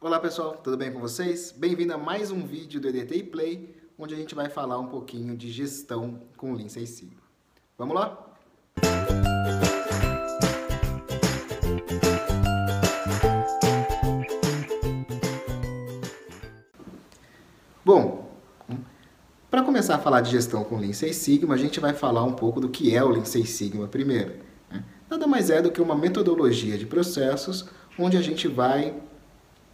Olá pessoal, tudo bem com vocês? Bem-vindo a mais um vídeo do EDT Play, onde a gente vai falar um pouquinho de gestão com Lean Six Sigma. Vamos lá? Bom, para começar a falar de gestão com Lean Six Sigma, a gente vai falar um pouco do que é o Lean Six Sigma primeiro. Né? Nada mais é do que uma metodologia de processos onde a gente vai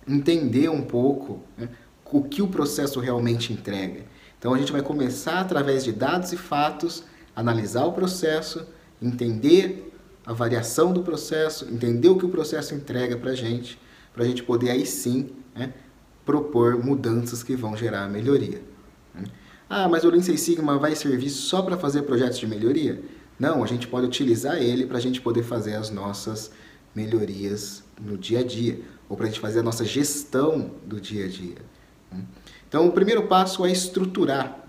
entender um pouco né, o que o processo realmente entrega. Então a gente vai começar através de dados e fatos, analisar o processo, entender a variação do processo, entender o que o processo entrega para a gente, para a gente poder aí sim né, propor mudanças que vão gerar melhoria. Né. Ah, mas o Lean Six Sigma vai servir só para fazer projetos de melhoria? Não, a gente pode utilizar ele para a gente poder fazer as nossas melhorias no dia a dia, ou para a gente fazer a nossa gestão do dia a dia. Então, o primeiro passo é estruturar.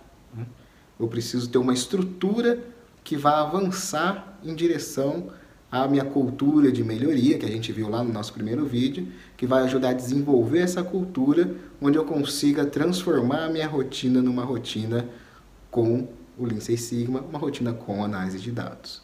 Eu preciso ter uma estrutura que vá avançar em direção à minha cultura de melhoria, que a gente viu lá no nosso primeiro vídeo, que vai ajudar a desenvolver essa cultura, onde eu consiga transformar a minha rotina numa rotina com o Lean Six Sigma, uma rotina com análise de dados.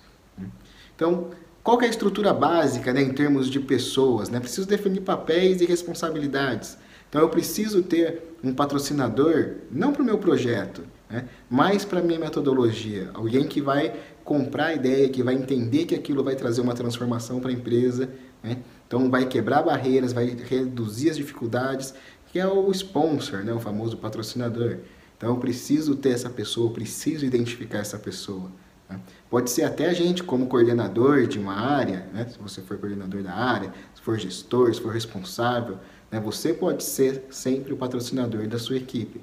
Então, qual é a estrutura básica né, em termos de pessoas? Né? Preciso definir papéis e responsabilidades. Então eu preciso ter um patrocinador, não para o meu projeto, né, mas para a minha metodologia. Alguém que vai comprar a ideia, que vai entender que aquilo vai trazer uma transformação para a empresa. Né? Então vai quebrar barreiras, vai reduzir as dificuldades, que é o sponsor, né, o famoso patrocinador. Então eu preciso ter essa pessoa, eu preciso identificar essa pessoa. Né? Pode ser até a gente como coordenador de uma área, né? se você for coordenador da área, se for gestor, se for responsável, né? você pode ser sempre o patrocinador da sua equipe,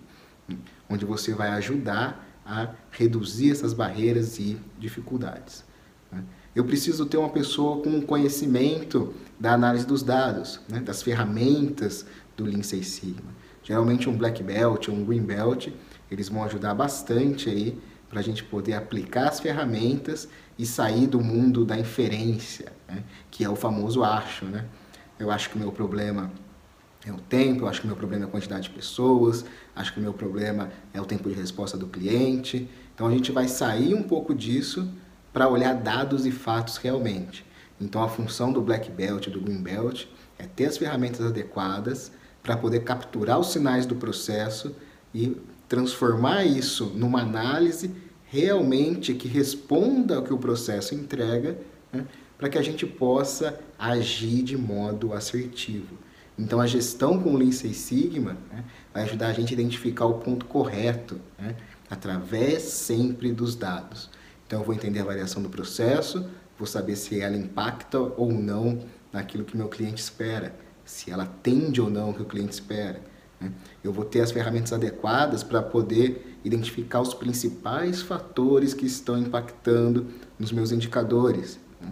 onde você vai ajudar a reduzir essas barreiras e dificuldades. Né? Eu preciso ter uma pessoa com conhecimento da análise dos dados, né? das ferramentas do Lean Six Sigma. Geralmente um Black Belt, um Green Belt, eles vão ajudar bastante aí para a gente poder aplicar as ferramentas e sair do mundo da inferência, né? que é o famoso acho. Né? Eu acho que o meu problema é o tempo, eu acho que o meu problema é a quantidade de pessoas, acho que o meu problema é o tempo de resposta do cliente. Então a gente vai sair um pouco disso para olhar dados e fatos realmente. Então a função do Black Belt do Green Belt é ter as ferramentas adequadas para poder capturar os sinais do processo e transformar isso numa análise realmente que responda ao que o processo entrega, né, para que a gente possa agir de modo assertivo. Então, a gestão com Lean Six Sigma né, vai ajudar a gente a identificar o ponto correto, né, através sempre dos dados. Então, eu vou entender a variação do processo, vou saber se ela impacta ou não naquilo que meu cliente espera, se ela atende ou não o que o cliente espera. Né? Eu vou ter as ferramentas adequadas para poder identificar os principais fatores que estão impactando nos meus indicadores. Né?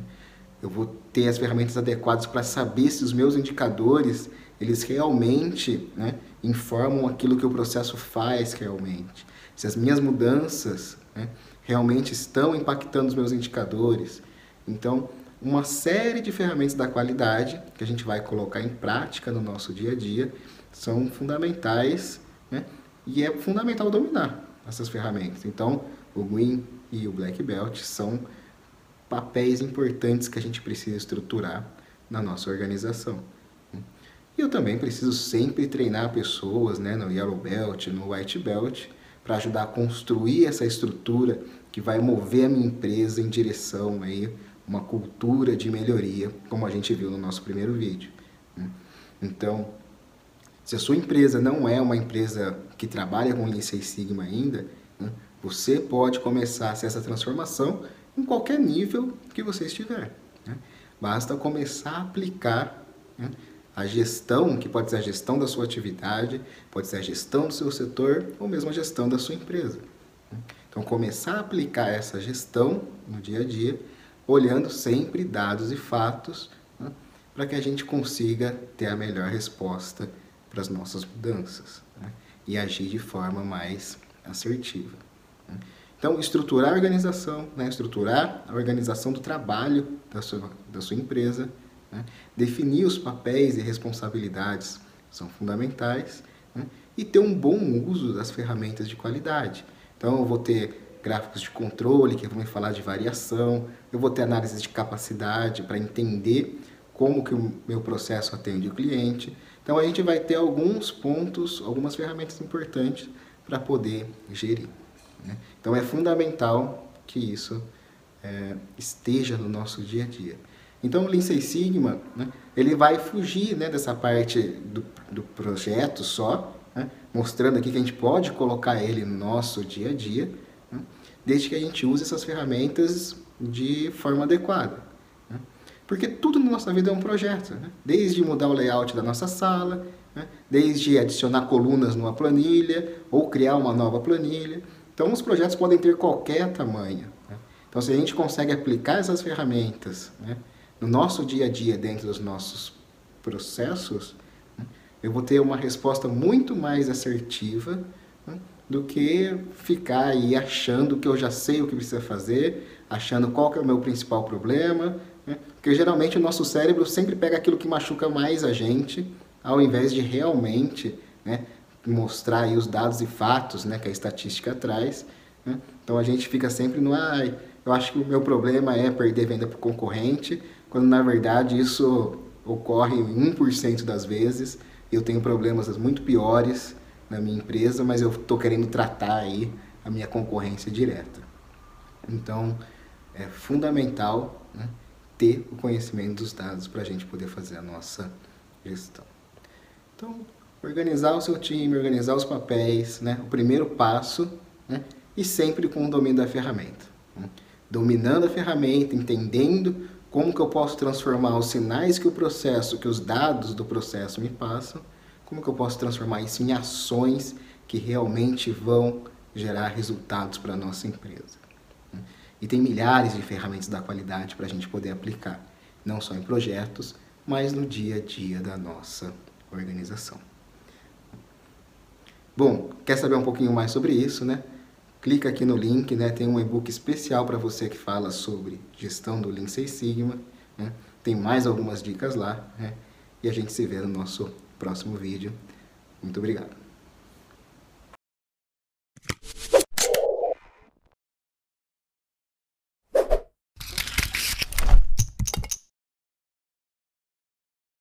Eu vou ter as ferramentas adequadas para saber se os meus indicadores eles realmente né, informam aquilo que o processo faz realmente. Se as minhas mudanças né, realmente estão impactando os meus indicadores. Então, uma série de ferramentas da qualidade que a gente vai colocar em prática no nosso dia a dia são fundamentais né? e é fundamental dominar essas ferramentas. Então, o Green e o Black Belt são papéis importantes que a gente precisa estruturar na nossa organização. E eu também preciso sempre treinar pessoas né, no Yellow Belt, no White Belt, para ajudar a construir essa estrutura que vai mover a minha empresa em direção aí uma cultura de melhoria, como a gente viu no nosso primeiro vídeo. Então, se a sua empresa não é uma empresa que trabalha com Lean Six Sigma ainda, né, você pode começar essa transformação em qualquer nível que você estiver. Né? Basta começar a aplicar né, a gestão, que pode ser a gestão da sua atividade, pode ser a gestão do seu setor ou mesmo a gestão da sua empresa. Né? Então, começar a aplicar essa gestão no dia a dia, olhando sempre dados e fatos, né, para que a gente consiga ter a melhor resposta para as nossas mudanças né? e agir de forma mais assertiva. Né? Então, estruturar a organização, né? estruturar a organização do trabalho da sua, da sua empresa, né? definir os papéis e responsabilidades são fundamentais, né? e ter um bom uso das ferramentas de qualidade. Então, eu vou ter gráficos de controle que vão me falar de variação, eu vou ter análise de capacidade para entender como que o meu processo atende o cliente. Então, a gente vai ter alguns pontos, algumas ferramentas importantes para poder gerir. Né? Então, é fundamental que isso é, esteja no nosso dia a dia. Então, o Lean Six Sigma, né, ele vai fugir né, dessa parte do, do projeto só, né, mostrando aqui que a gente pode colocar ele no nosso dia a dia, né, desde que a gente use essas ferramentas de forma adequada. Porque tudo na nossa vida é um projeto, né, desde mudar o layout da nossa sala, né, desde adicionar colunas numa planilha ou criar uma nova planilha. Então, os projetos podem ter qualquer tamanho. Né. Então, se a gente consegue aplicar essas ferramentas né, no nosso dia a dia, dentro dos nossos processos, né, eu vou ter uma resposta muito mais assertiva né, do que ficar aí achando que eu já sei o que precisa fazer, achando qual que é o meu principal problema, porque geralmente o nosso cérebro sempre pega aquilo que machuca mais a gente, ao invés de realmente né, mostrar aí os dados e fatos né, que a estatística traz. Né? Então a gente fica sempre no, ah, eu acho que o meu problema é perder venda para o concorrente, quando na verdade isso ocorre em 1% das vezes. Eu tenho problemas muito piores na minha empresa, mas eu estou querendo tratar aí a minha concorrência direta. Então, é fundamental né, ter o conhecimento dos dados para a gente poder fazer a nossa gestão. Então, organizar o seu time, organizar os papéis, né, o primeiro passo, né, e sempre com o domínio da ferramenta. Né. Dominando a ferramenta, entendendo como que eu posso transformar os sinais que o processo, que os dados do processo me passam, como que eu posso transformar isso em ações que realmente vão gerar resultados para a nossa empresa. E tem milhares de ferramentas da qualidade para a gente poder aplicar, não só em projetos, mas no dia a dia da nossa organização. Bom, quer saber um pouquinho mais sobre isso, né? clica aqui no link, né? Tem um e-book especial para você que fala sobre gestão do Lean Six Sigma. Né? Tem mais algumas dicas lá, né? E a gente se vê no nosso próximo vídeo. Muito obrigado.